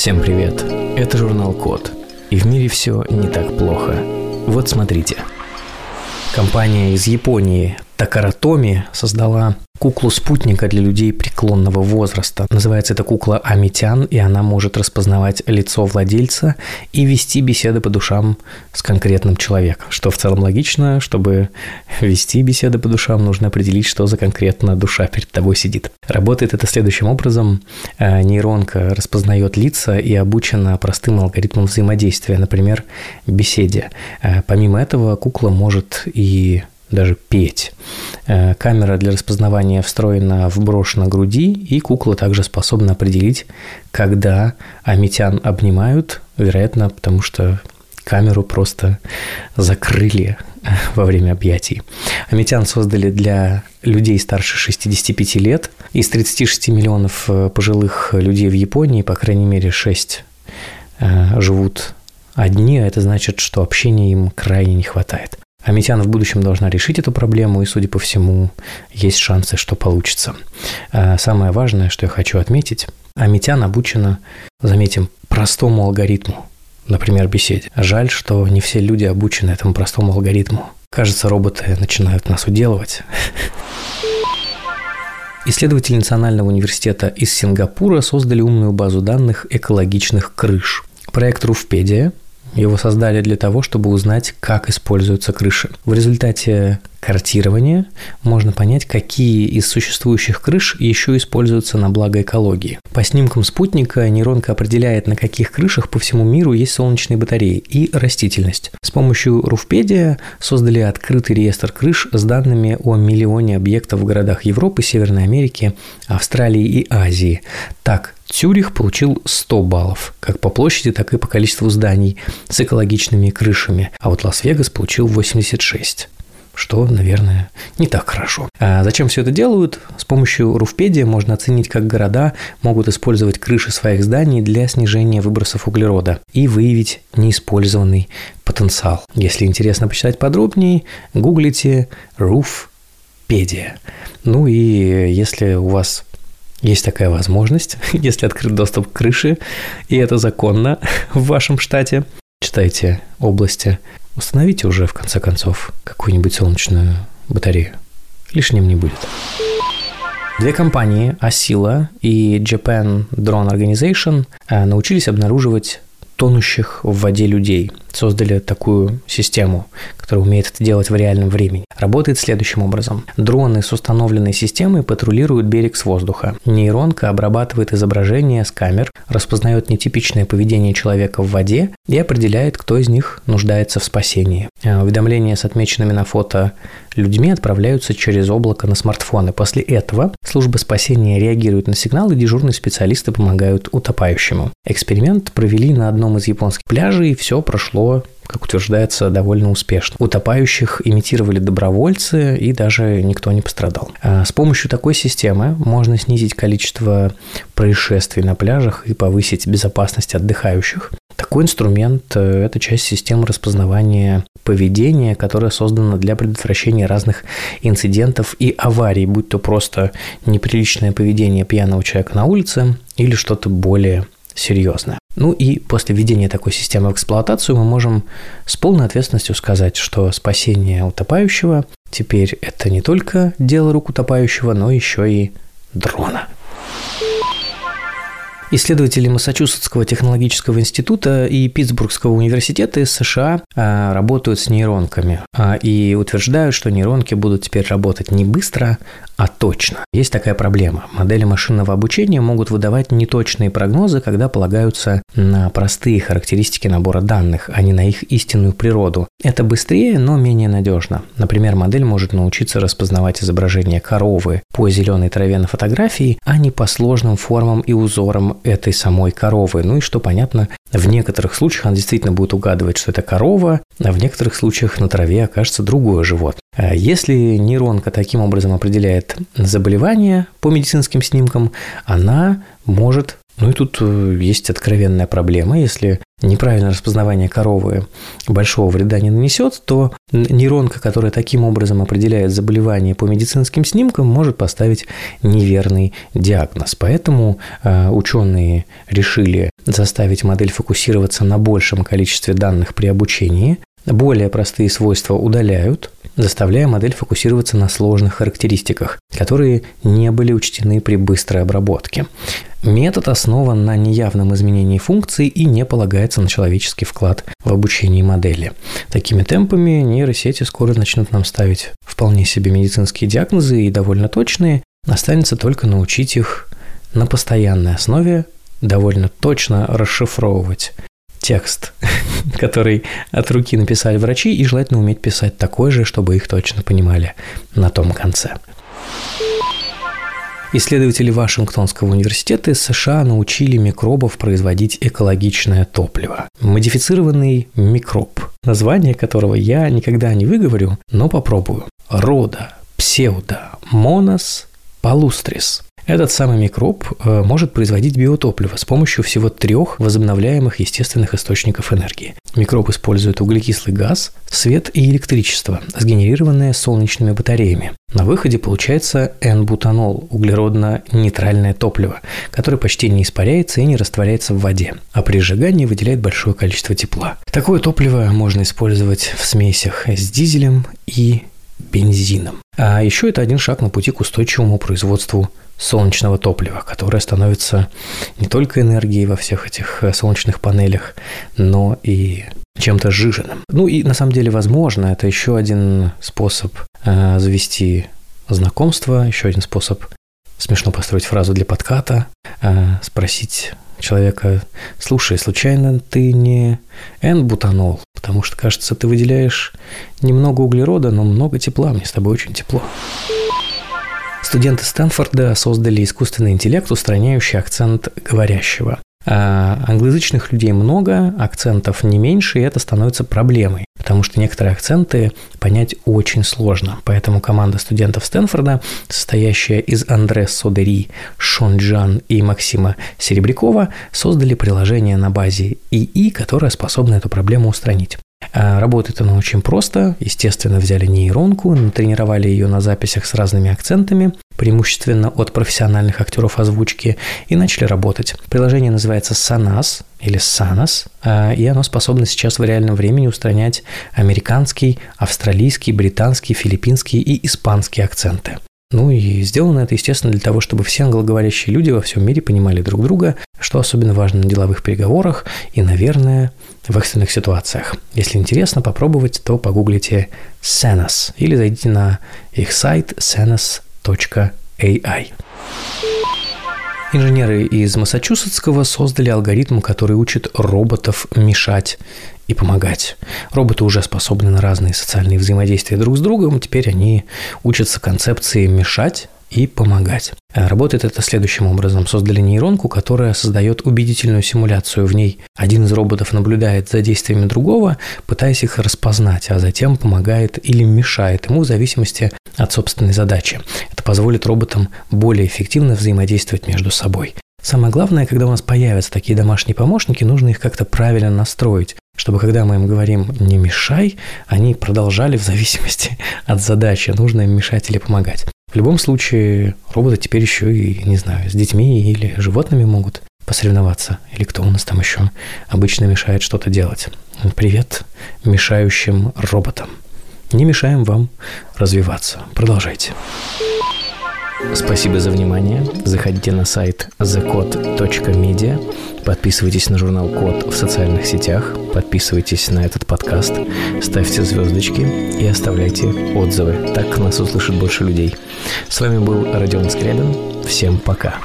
Всем привет! Это журнал Код. И в мире все не так плохо. Вот смотрите. Компания из Японии Такаратоми создала куклу спутника для людей преклонного возраста. Называется эта кукла Амитян, и она может распознавать лицо владельца и вести беседы по душам с конкретным человеком. Что в целом логично, чтобы вести беседы по душам, нужно определить, что за конкретно душа перед тобой сидит. Работает это следующим образом. Э, нейронка распознает лица и обучена простым алгоритмам взаимодействия, например, беседе. Э, помимо этого, кукла может и даже петь. Э, камера для распознавания встроена в брошь на груди, и кукла также способна определить, когда амитян обнимают, вероятно, потому что камеру просто закрыли во время объятий. Амитян создали для людей старше 65 лет. Из 36 миллионов э, пожилых людей в Японии, по крайней мере, 6 э, живут одни, а это значит, что общения им крайне не хватает. Аметян в будущем должна решить эту проблему, и, судя по всему, есть шансы, что получится. А самое важное, что я хочу отметить, Аметян обучена, заметим, простому алгоритму, например, беседе. Жаль, что не все люди обучены этому простому алгоритму. Кажется, роботы начинают нас уделывать. Исследователи Национального университета из Сингапура создали умную базу данных экологичных крыш. Проект Руфпедия его создали для того, чтобы узнать, как используются крыши. В результате картирования можно понять, какие из существующих крыш еще используются на благо экологии. По снимкам спутника нейронка определяет, на каких крышах по всему миру есть солнечные батареи и растительность. С помощью Руфпедия создали открытый реестр крыш с данными о миллионе объектов в городах Европы, Северной Америки, Австралии и Азии. Так, Цюрих получил 100 баллов, как по площади, так и по количеству зданий с экологичными крышами, а вот Лас-Вегас получил 86 что, наверное, не так хорошо. А зачем все это делают? С помощью Руфпедия можно оценить, как города могут использовать крыши своих зданий для снижения выбросов углерода и выявить неиспользованный потенциал. Если интересно почитать подробнее, гуглите Руфпедия. Ну и если у вас есть такая возможность, если открыт доступ к крыше, и это законно в вашем штате. Читайте области. Установите уже, в конце концов, какую-нибудь солнечную батарею. Лишним не будет. Две компании, Asila и Japan Drone Organization, э, научились обнаруживать тонущих в воде людей. Создали такую систему, которая умеет это делать в реальном времени. Работает следующим образом. Дроны с установленной системой патрулируют берег с воздуха. Нейронка обрабатывает изображение с камер, распознает нетипичное поведение человека в воде и определяет, кто из них нуждается в спасении. А уведомления с отмеченными на фото людьми отправляются через облако на смартфоны. После этого служба спасения реагирует на сигнал, и дежурные специалисты помогают утопающему. Эксперимент провели на одном из японских пляжей, и все прошло как утверждается, довольно успешно. Утопающих имитировали добровольцы, и даже никто не пострадал. А с помощью такой системы можно снизить количество происшествий на пляжах и повысить безопасность отдыхающих. Такой инструмент – это часть системы распознавания поведения, которая создана для предотвращения разных инцидентов и аварий, будь то просто неприличное поведение пьяного человека на улице или что-то более серьезное. Ну и после введения такой системы в эксплуатацию мы можем с полной ответственностью сказать, что спасение утопающего теперь это не только дело рук утопающего, но еще и дрона. Исследователи Массачусетского технологического института и Питтсбургского университета из США а, работают с нейронками а, и утверждают, что нейронки будут теперь работать не быстро, а точно. Есть такая проблема. Модели машинного обучения могут выдавать неточные прогнозы, когда полагаются на простые характеристики набора данных, а не на их истинную природу. Это быстрее, но менее надежно. Например, модель может научиться распознавать изображение коровы по зеленой траве на фотографии, а не по сложным формам и узорам этой самой коровы. Ну и что понятно, в некоторых случаях она действительно будет угадывать, что это корова, а в некоторых случаях на траве окажется другое животное. А если нейронка таким образом определяет заболевание по медицинским снимкам, она может ну и тут э, есть откровенная проблема. Если неправильное распознавание коровы большого вреда не нанесет, то нейронка, которая таким образом определяет заболевание по медицинским снимкам, может поставить неверный диагноз. Поэтому э, ученые решили заставить модель фокусироваться на большем количестве данных при обучении, более простые свойства удаляют, заставляя модель фокусироваться на сложных характеристиках, которые не были учтены при быстрой обработке. Метод основан на неявном изменении функций и не полагается на человеческий вклад в обучение модели. Такими темпами нейросети скоро начнут нам ставить вполне себе медицинские диагнозы и довольно точные. Останется только научить их на постоянной основе довольно точно расшифровывать текст, который от руки написали врачи, и желательно уметь писать такой же, чтобы их точно понимали на том конце. Исследователи Вашингтонского университета США научили микробов производить экологичное топливо. Модифицированный микроб, название которого я никогда не выговорю, но попробую. Рода, псевдо, монос, палустрис – этот самый микроб э, может производить биотопливо с помощью всего трех возобновляемых естественных источников энергии. Микроб использует углекислый газ, свет и электричество, сгенерированное солнечными батареями. На выходе получается N-бутанол – углеродно-нейтральное топливо, которое почти не испаряется и не растворяется в воде, а при сжигании выделяет большое количество тепла. Такое топливо можно использовать в смесях с дизелем и бензином. А еще это один шаг на пути к устойчивому производству солнечного топлива, которое становится не только энергией во всех этих э, солнечных панелях, но и чем-то сжиженным. Ну и на самом деле, возможно, это еще один способ э, завести знакомство, еще один способ смешно построить фразу для подката, э, спросить человека, слушай, случайно ты не N-бутанол? Потому что, кажется, ты выделяешь немного углерода, но много тепла, мне с тобой очень тепло. Студенты Стэнфорда создали искусственный интеллект, устраняющий акцент говорящего. А англоязычных людей много, акцентов не меньше, и это становится проблемой, потому что некоторые акценты понять очень сложно. Поэтому команда студентов Стэнфорда, состоящая из Андре Содери, Шон Джан и Максима Серебрякова, создали приложение на базе ИИ, которое способно эту проблему устранить. А, работает оно очень просто. Естественно, взяли нейронку, натренировали ее на записях с разными акцентами, преимущественно от профессиональных актеров озвучки, и начали работать. Приложение называется Sanas или Sanas, а, и оно способно сейчас в реальном времени устранять американский, австралийский, британский, филиппинский и испанский акценты. Ну и сделано это, естественно, для того, чтобы все англоговорящие люди во всем мире понимали друг друга, что особенно важно на деловых переговорах и, наверное, в экстренных ситуациях. Если интересно попробовать, то погуглите Senas или зайдите на их сайт senas.ai. Инженеры из Массачусетского создали алгоритм, который учит роботов мешать и помогать. Роботы уже способны на разные социальные взаимодействия друг с другом, теперь они учатся концепции мешать и помогать. А работает это следующим образом. Создали нейронку, которая создает убедительную симуляцию. В ней один из роботов наблюдает за действиями другого, пытаясь их распознать, а затем помогает или мешает ему в зависимости от собственной задачи. Это позволит роботам более эффективно взаимодействовать между собой. Самое главное, когда у нас появятся такие домашние помощники, нужно их как-то правильно настроить, чтобы когда мы им говорим «не мешай», они продолжали в зависимости от задачи, нужно им мешать или помогать. В любом случае, роботы теперь еще и, не знаю, с детьми или животными могут посоревноваться. Или кто у нас там еще обычно мешает что-то делать. Привет мешающим роботам. Не мешаем вам развиваться. Продолжайте. Спасибо за внимание. Заходите на сайт thecode.media, подписывайтесь на журнал Код в социальных сетях, подписывайтесь на этот подкаст, ставьте звездочки и оставляйте отзывы. Так нас услышит больше людей. С вами был Родион Скрябин. Всем пока.